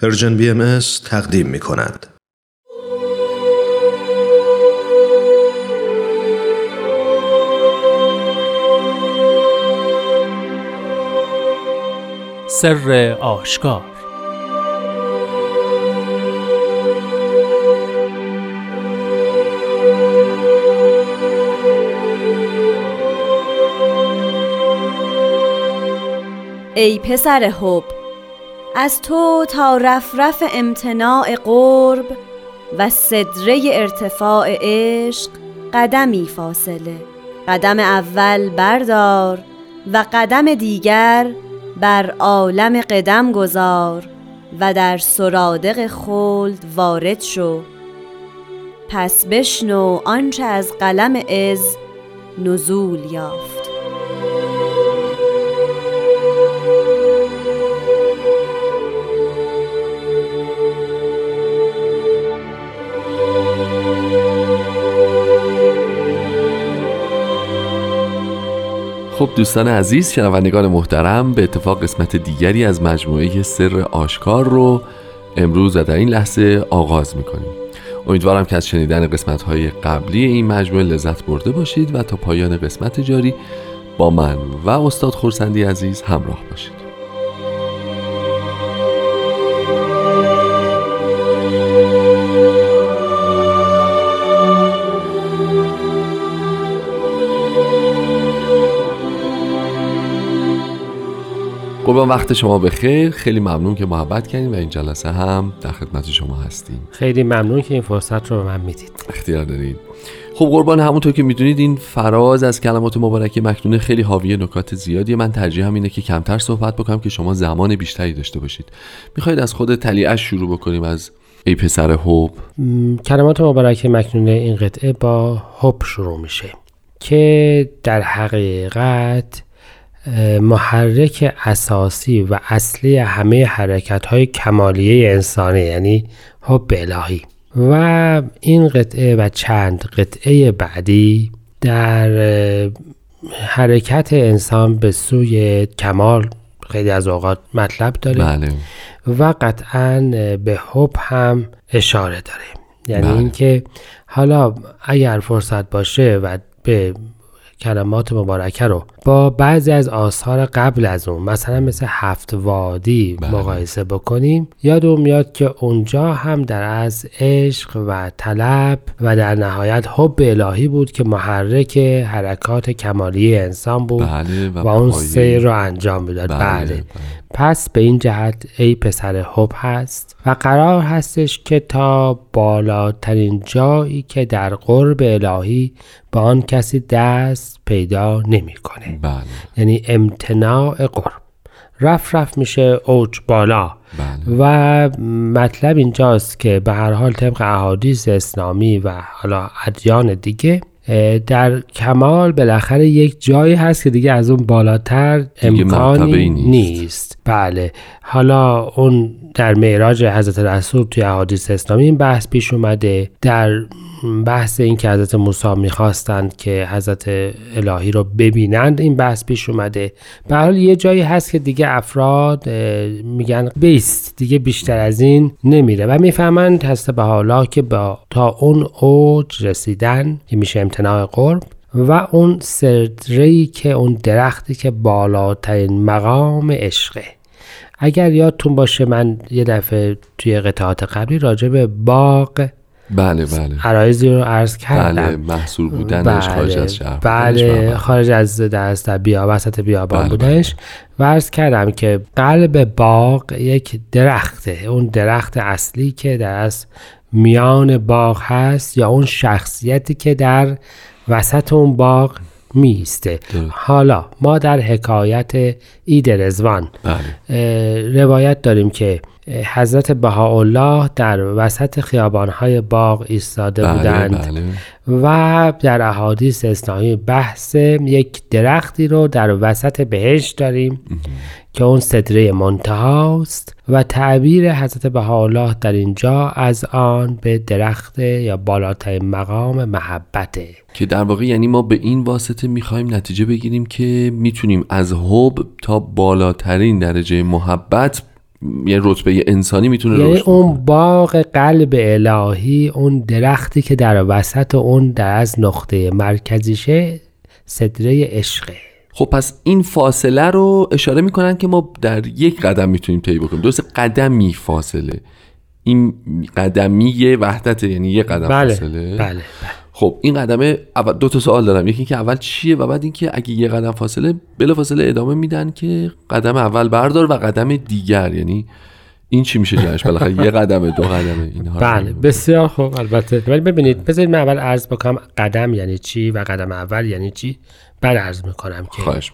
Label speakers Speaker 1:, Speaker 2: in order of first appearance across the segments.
Speaker 1: پرژن بی ام تقدیم می کند.
Speaker 2: سر آشکار
Speaker 3: ای پسر حب از تو تا رفرف امتناع قرب و صدره ارتفاع عشق قدمی فاصله. قدم اول بردار و قدم دیگر بر عالم قدم گذار و در سرادق خلد وارد شو. پس بشنو آنچه از قلم از نزول یافت.
Speaker 4: خب دوستان عزیز شنوندگان محترم به اتفاق قسمت دیگری از مجموعه سر آشکار رو امروز و در این لحظه آغاز می‌کنیم. امیدوارم که از شنیدن قسمت های قبلی این مجموعه لذت برده باشید و تا پایان قسمت جاری با من و استاد خورسندی عزیز همراه باشید. قربان وقت شما بخیر. خیلی ممنون که محبت کردین و این جلسه هم در خدمت شما هستیم.
Speaker 2: خیلی ممنون که این فرصت رو به من می‌دید.
Speaker 4: اختیار دارید خب قربان همونطور که می‌دونید این فراز از کلمات مبارکه مکنونه خیلی حاوی نکات زیادی من ترجیح هم اینه که کمتر صحبت بکنم که شما زمان بیشتری داشته باشید. می‌خواید از خود تلیعش شروع بکنیم از ای پسر حب
Speaker 2: کلمات مبارکه مکنونه این قطعه با حب شروع میشه که در حقیقت محرک اساسی و اصلی همه حرکت های کمالیه انسانی یعنی حب الهی و این قطعه و چند قطعه بعدی در حرکت انسان به سوی کمال خیلی از اوقات مطلب داره
Speaker 4: بله.
Speaker 2: و قطعا به حب هم اشاره داره یعنی
Speaker 4: بله.
Speaker 2: اینکه حالا اگر فرصت باشه و به کلمات مبارکه رو با بعضی از آثار قبل از اون مثلا مثل هفت وادی
Speaker 4: بله.
Speaker 2: مقایسه بکنیم یادم میاد که اونجا هم در از عشق و طلب و در نهایت حب الهی بود که محرک حرکات کمالی انسان بود
Speaker 4: بله
Speaker 2: و اون
Speaker 4: پایه-
Speaker 2: سیر رو انجام می‌داد
Speaker 4: بله,
Speaker 2: بله. پس به این جهت ای پسر حب هست و قرار هستش که تا بالاترین جایی که در قرب الهی به آن کسی دست پیدا نمی‌کنه
Speaker 4: بله.
Speaker 2: یعنی امتناع قرب. رف رف میشه اوج بالا.
Speaker 4: بله.
Speaker 2: و مطلب اینجاست که به هر حال طبق احادیث اسلامی و حالا ادیان دیگه در کمال بالاخره یک جایی هست که دیگه از اون بالاتر امکانی
Speaker 4: نیست.
Speaker 2: نیست. بله. حالا اون در معراج حضرت رسول توی احادیث اسلامی این بحث پیش اومده. در بحث این که حضرت موسی می‌خواستند که حضرت الهی رو ببینند این بحث پیش اومده. به حال یه جایی هست که دیگه افراد میگن بیست دیگه بیشتر از این نمیره. و می‌فهمند به حالا که با تا اون اوج رسیدن که میشه امتناع قرب و اون سدری که اون درختی که بالاترین مقام عشقه. اگر یادتون باشه من یه دفعه توی قطعات قبلی راجع به باغ
Speaker 4: بله بله.
Speaker 2: عرایزی رو عرض کردم.
Speaker 4: بله محصول بودنش خارج از شهر
Speaker 2: بله
Speaker 4: بودنش و-
Speaker 2: خارج از دست بیا وسط بیابان
Speaker 4: بله،
Speaker 2: بودنش. و عرض کردم که قلب باغ یک درخته. اون درخت اصلی که در از میان باغ هست یا اون شخصیتی که در وسط اون باغ میسته. حالا ما در حکایت اید رزوان
Speaker 4: بله.
Speaker 2: روایت داریم که حضرت بهاءالله در وسط خیابانهای باغ ایستاده
Speaker 4: بله
Speaker 2: بودند
Speaker 4: بله.
Speaker 2: و در احادیث اسلامی بحث یک درختی رو در وسط بهشت داریم که اون صدره منتهاست و تعبیر حضرت بهاءالله در اینجا از آن به درخت یا بالاترین مقام محبته.
Speaker 4: که در واقع یعنی ما به این واسطه می‌خوایم نتیجه بگیریم که می‌تونیم از حب تا بالاترین درجه محبت یه رتبه انسانی می‌تونه
Speaker 2: یعنی اون. باغ قلب الهی اون درختی که در وسط اون در از نقطه مرکزیشه صدره عشقه.
Speaker 4: خب پس این فاصله رو اشاره می‌کنن که ما در یک قدم می‌تونیم طی بکنیم. درست قدمی فاصله. این قدمی وحدت یعنی یه قدم
Speaker 2: بله
Speaker 4: فاصله.
Speaker 2: بله بله.
Speaker 4: خب این قدمه اول دو تا سوال دارم. یکی که اول چیه و بعد اینکه اگه یه قدم فاصله بلا فاصله ادامه میدن که قدم اول بردار و قدم دیگر. یعنی این چی میشه جنش؟ بالاخره یه قدمه دو قدمه اینها
Speaker 2: بله بسیار خوب البته. ولی ببینید بذارید من اول عرض بکنم قدم یعنی چی و قدم اول یعنی چی؟ بعد عرض می‌کنم که
Speaker 4: خواهش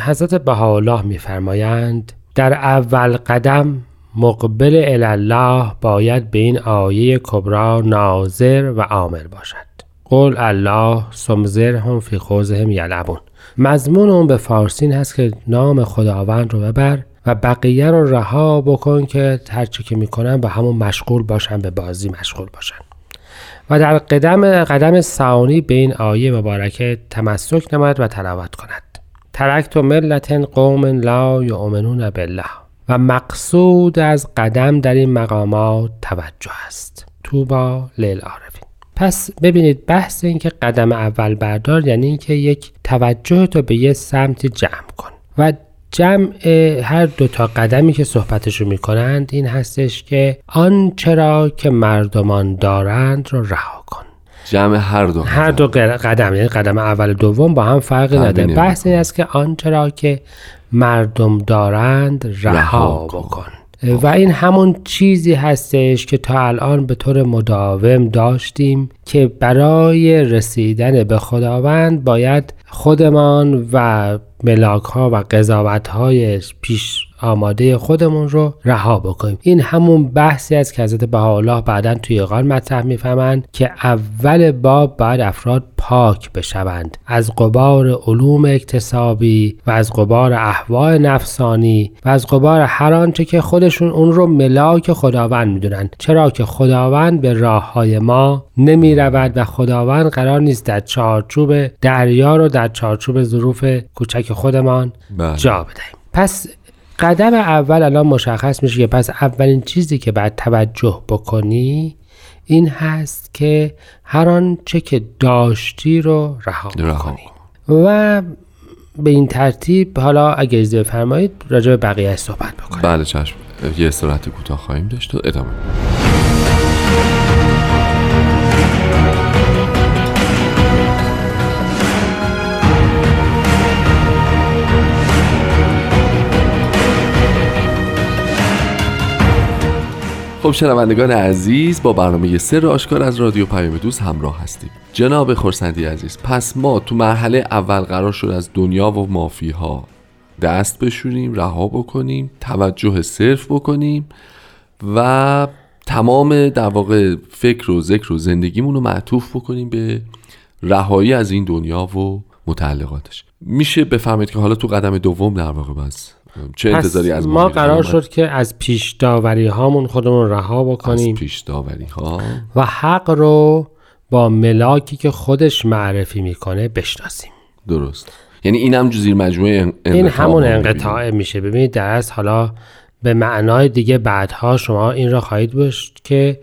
Speaker 2: حضرت بهاءالله میفرمایند در اول قدم مقبل الله باید به این آیه کبرا ناظر و عامر باشد. قول الله سمزرهم فی خوزهم یلعبون. مضمون اون به فارسین هست که نام خداوند رو ببر و بقیه رو رها بکن که هرچی که می‌کنن با همون مشغول باشن به بازی مشغول باشن. و در قدم قدم ثانی به این آیه مبارکه تمسک نماید و تلاوت کند. ترکت ملت قوم لا یؤمنون بالله. و مقصود از قدم در این مقامات توجه است. توبا للعارفین پس ببینید بحث این که قدم اول بردار یعنی اینکه یک توجه تو به یه سمتی جمع کن. و جمع هر دو تا قدمی که صحبتشو می‌کنند این هستش که آنچه را که مردمان دارند رو رها کن.
Speaker 4: جمع هر دو
Speaker 2: هر دو قدم یعنی قدم اول دوم با هم فرقی
Speaker 4: فرقی
Speaker 2: نداره. بحث این است که آنچه را که مردم دارند رها
Speaker 4: رها کن.
Speaker 2: بکن و این همون چیزی هستش که تا الان به طور مداوم داشتیم که برای رسیدن به خداوند باید خودمان و ملاک ها و قضاوت های پیش آماده خودمون رو رها بکنیم. این همون بحثی است که حضرت بهاءالله بعدا توی قان مطرح می‌فهمند که اول باب باید افراد پاک بشوند. از قبار علوم اکتسابی و از قبار احوای نفسانی و از قبار هر آنچه که خودشون اون رو ملاک خداوند می‌دونن چرا که خداوند به راه های ما نمی رود و خداوند قرار نیست در چارچوب دریا رو در چارچوب ظروف کوچک خودمان
Speaker 4: بله.
Speaker 2: جا بدهیم. پس قدم اول الان مشخص میشه که پس اولین چیزی که باید توجه بکنی این هست که هر آنچه که داشتی رو رها بکنی و به این ترتیب حالا اگر اجازه بفرمایید راجع به بقیه صحبت بکنیم.
Speaker 4: بله چشم. یه استراحت کوتاه خواهیم داشت و ادامه. خب شنوندگان عزیز با برنامه سر آشکار از رادیو پیام دوست همراه هستیم. جناب خورسندی عزیز پس ما تو مرحله اول قرار شد از دنیا و مافیها دست بشوریم رها بکنیم توجه صرف بکنیم و تمام در واقع فکر و ذکر و زندگیمون رو معطوف بکنیم به رهایی از این دنیا و متعلقاتش. میشه بفهمید که حالا تو قدم دوم در واقع بس. چه
Speaker 2: پس
Speaker 4: انتظاری از
Speaker 2: ما؟ قرار شد که از پیش داوری هامون خودمون رها
Speaker 4: از
Speaker 2: بکنیم.
Speaker 4: پیش داوری ها
Speaker 2: و حق رو با ملاکی که خودش معرفی می‌کنه بشناسیم.
Speaker 4: درست. یعنی اینم زیر مجموعه ان-
Speaker 2: این همون انقطاع میشه. ببینید در از حالا به معنای دیگه بعدها شما این را خواهید داشت که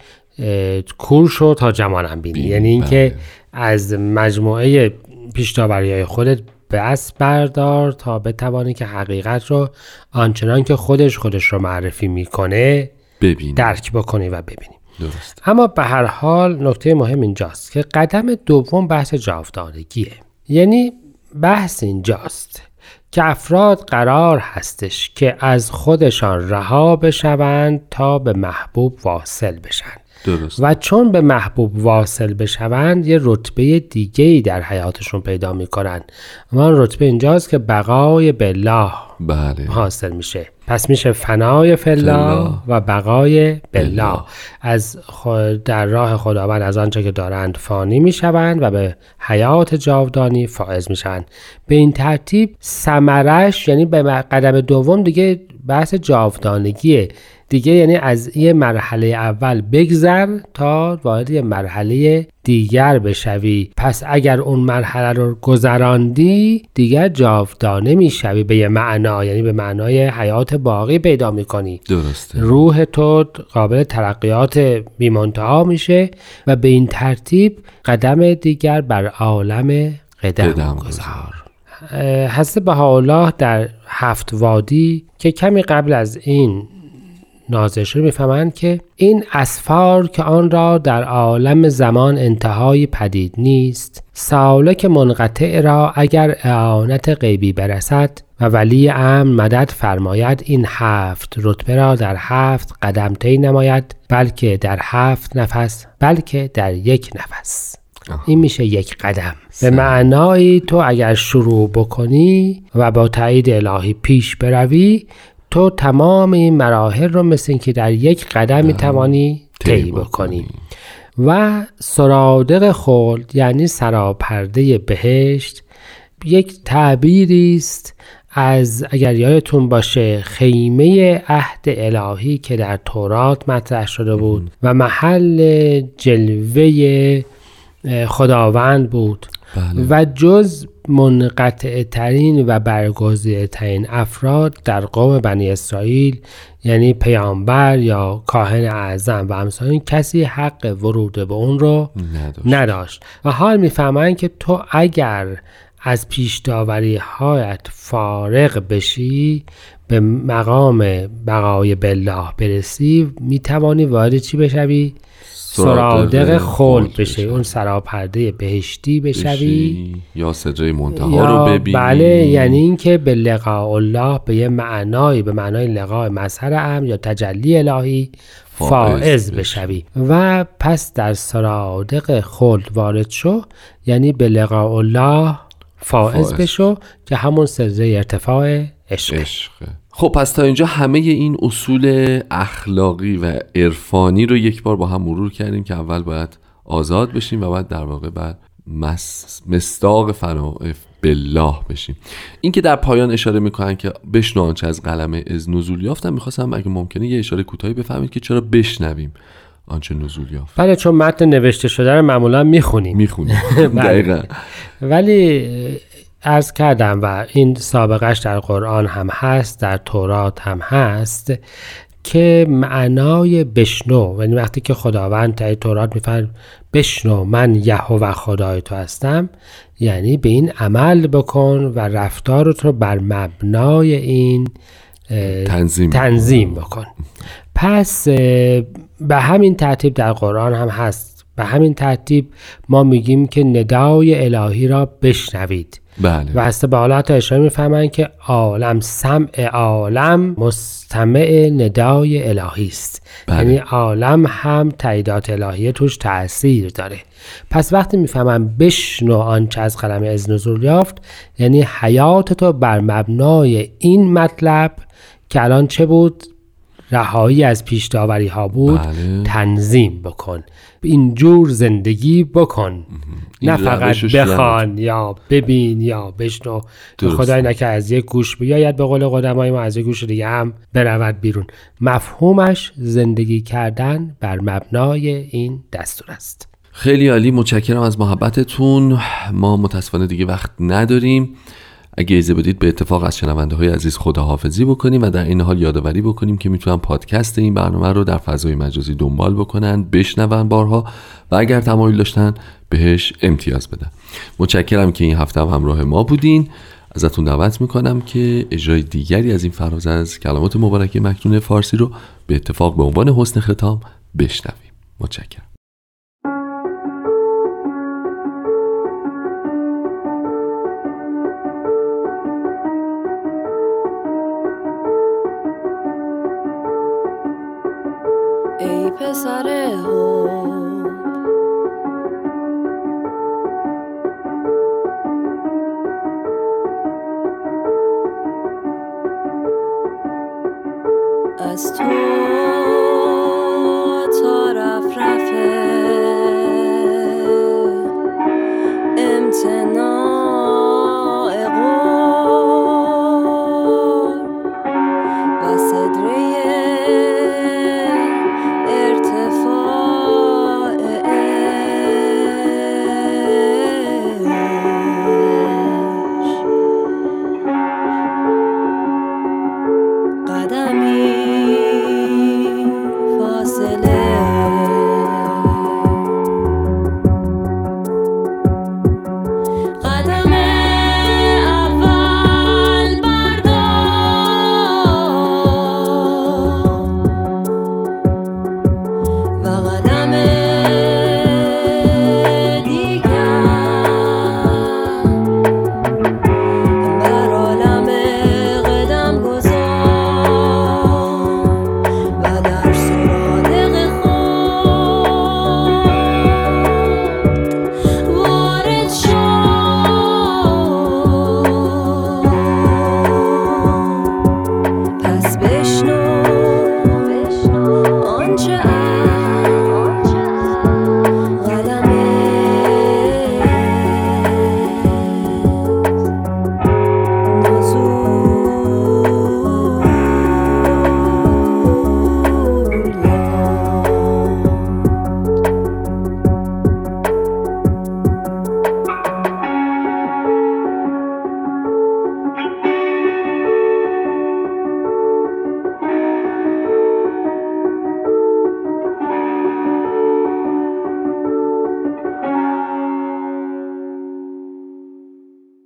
Speaker 2: کور شو تا جمالم بینی. یعنی اینکه
Speaker 4: بله.
Speaker 2: از مجموعه پیشتاوری های خودت بس بردار تا بتوانی که حقیقت رو آنچنان که خودش خودش رو معرفی می‌کنه
Speaker 4: ببین
Speaker 2: درک بکنی و ببینی.
Speaker 4: درست
Speaker 2: اما به هر حال نکته مهم اینجاست که قدم دوم بحث جاودانگیه. یعنی بحث اینجاست که افراد قرار هستش که از خودشان رها بشوند تا به محبوب واصل بشن.
Speaker 4: درست.
Speaker 2: و چون به محبوب واصل بشوند یه رتبه دیگه ای در حیاتشون پیدا می‌کنن. و آن رتبه اینجاست که بقای بالله
Speaker 4: بله.
Speaker 2: حاصل میشه. پس میشه فنای فلا. و بقای بلا
Speaker 4: بلا.
Speaker 2: از در راه خداوند از آنچه که دارند فانی می‌شوند و به حیات جاودانی فائز میشن به این ترتیب سمرش یعنی به قدم دوم دیگه بحث جاودانگیه. دیگه یعنی از یه مرحله اول بگذر تا وارد یه مرحله دیگر بشوی. پس اگر اون مرحله رو گذراندی دیگر جاودانه می‌شوی. به یه معنا یعنی به معنای حیات باقی پیدا می‌کنی.
Speaker 4: درسته.
Speaker 2: روح تو قابل ترقیات بیمنتها میشه و به این ترتیب قدم دیگر بر عالم قدم,
Speaker 4: قدم
Speaker 2: گذار. حضرت بهاءالله در هفت وادی که کمی قبل از این نازل شده می‌فهمند که این اسفار که آن را در عالم زمان انتهای پدید نیست سالک منقطع را اگر اعانت غیبی برسد و ولی امن مدد فرماید این هفت رتبه را در هفت قدم طی نماید بلکه در هفت نفس بلکه در یک نفس. این میشه یک قدم. به معنایی تو اگر شروع بکنی و با تایید الهی پیش بروی تو تمام این مراحل رو مثل اینکه در یک قدم می‌توانی طی بکنی. و سرادق خلد یعنی سراپرده بهشت یک تعبیری است از اگر یادتون باشه خیمه عهد الهی که در تورات مطرح شده بود و محل جلوه خداوند بود.
Speaker 4: بله.
Speaker 2: و جز منقطع ترین و برگزیده ترین افراد در قوم بنی اسرائیل یعنی پیامبر یا کاهن اعظم و همسایین کسی حق ورود به اون رو
Speaker 4: نداشت.
Speaker 2: نداشت و حال می‌فهمند که تو اگر از پیش داوری هایت فارغ بشی به مقام بقای بالله برسی می‌توانی وارد چی بشوی سرادق خلد بشه اون سراپرده بهشتی بشوی.
Speaker 4: یا صدره منتها رو ببینی.
Speaker 2: بله یعنی اینکه به لقاء الله به یه معنایی به معنای لقاء مظهر ام یا تجلی الهی
Speaker 4: فائز.
Speaker 2: بشوی. و پس در سرادق خلد وارد شو. یعنی به لقاء الله فائز. بشو که همون سزه ارتفاع عشق.
Speaker 4: عشقه خب پس تا اینجا همه این اصول اخلاقی و عرفانی رو یک بار با هم مرور کردیم که اول باید آزاد بشیم و بعد در واقع بعد مس... مستاق فنا بالله بشیم. این که در پایان اشاره می‌کنن که بشنو آنچه از قلم از نزول یافتم می‌خواستم اگه ممکنه یه اشاره کوتاهی بفهمید که چرا بشنویم آنچه نزول یافت.
Speaker 2: بله چون متن نوشته شده رو معمولا می‌خونیم.
Speaker 4: می‌خونیم.
Speaker 2: بله.
Speaker 4: دقیقا.
Speaker 2: ولی ارز کردم و این سابقش در قرآن هم هست در تورات هم هست که معنای بشنو یعنی وقتی که خداوند در تورات میفرد بشنو من یهوه خدای تو هستم یعنی به این عمل بکن و رفتارت رو بر مبنای این
Speaker 4: تنظیم
Speaker 2: تنظیم بکن. پس به همین ترتیب در قرآن هم هست. به همین ترتیب ما میگیم که ندای الهی را بشنوید.
Speaker 4: بله.
Speaker 2: و هسته به حالا حتی اشاره می‌فهمند که عالم سمع عالم مستمع ندای الهی است.
Speaker 4: بله.
Speaker 2: یعنی عالم هم تاییدات الهی توش تاثیر داره. پس وقتی می‌فهمم بشنو آنچه از قلم از نزول یافت یعنی حیات تو بر مبنای این مطلب که الان چه بود؟ رهایی از پیش داوری ها بود
Speaker 4: بله.
Speaker 2: تنظیم بکن. اینجور زندگی بکن.
Speaker 4: این
Speaker 2: نه فقط. بخوان یا ببین یا بشنو. خدای نکه از یک گوش بیاید. به قول قدمای ما از یک گوش دیگه هم برود بیرون. مفهومش زندگی کردن بر مبنای این دستور است.
Speaker 4: خیلی عالی. متشکرم از محبتتون. ما متاسفانه دیگه وقت نداریم. اگه اجازه بدید به اتفاق از شنونده های عزیز خداحافظی بکنیم و در این حال یادآوری بکنیم که می‌تونن پادکست این برنامه رو در فضای مجازی دنبال بکنن بشنون بارها و اگر تمایل داشتن بهش امتیاز بدن. متشکرم که این هفته هم همراه ما بودین. ازتون دعوت می‌کنم که اجرای دیگری از این فراز از کلمات مبارکه مکنون فارسی رو به اتفاق به عنوان حسن ختام بشنویم. متشکرم.
Speaker 3: از تو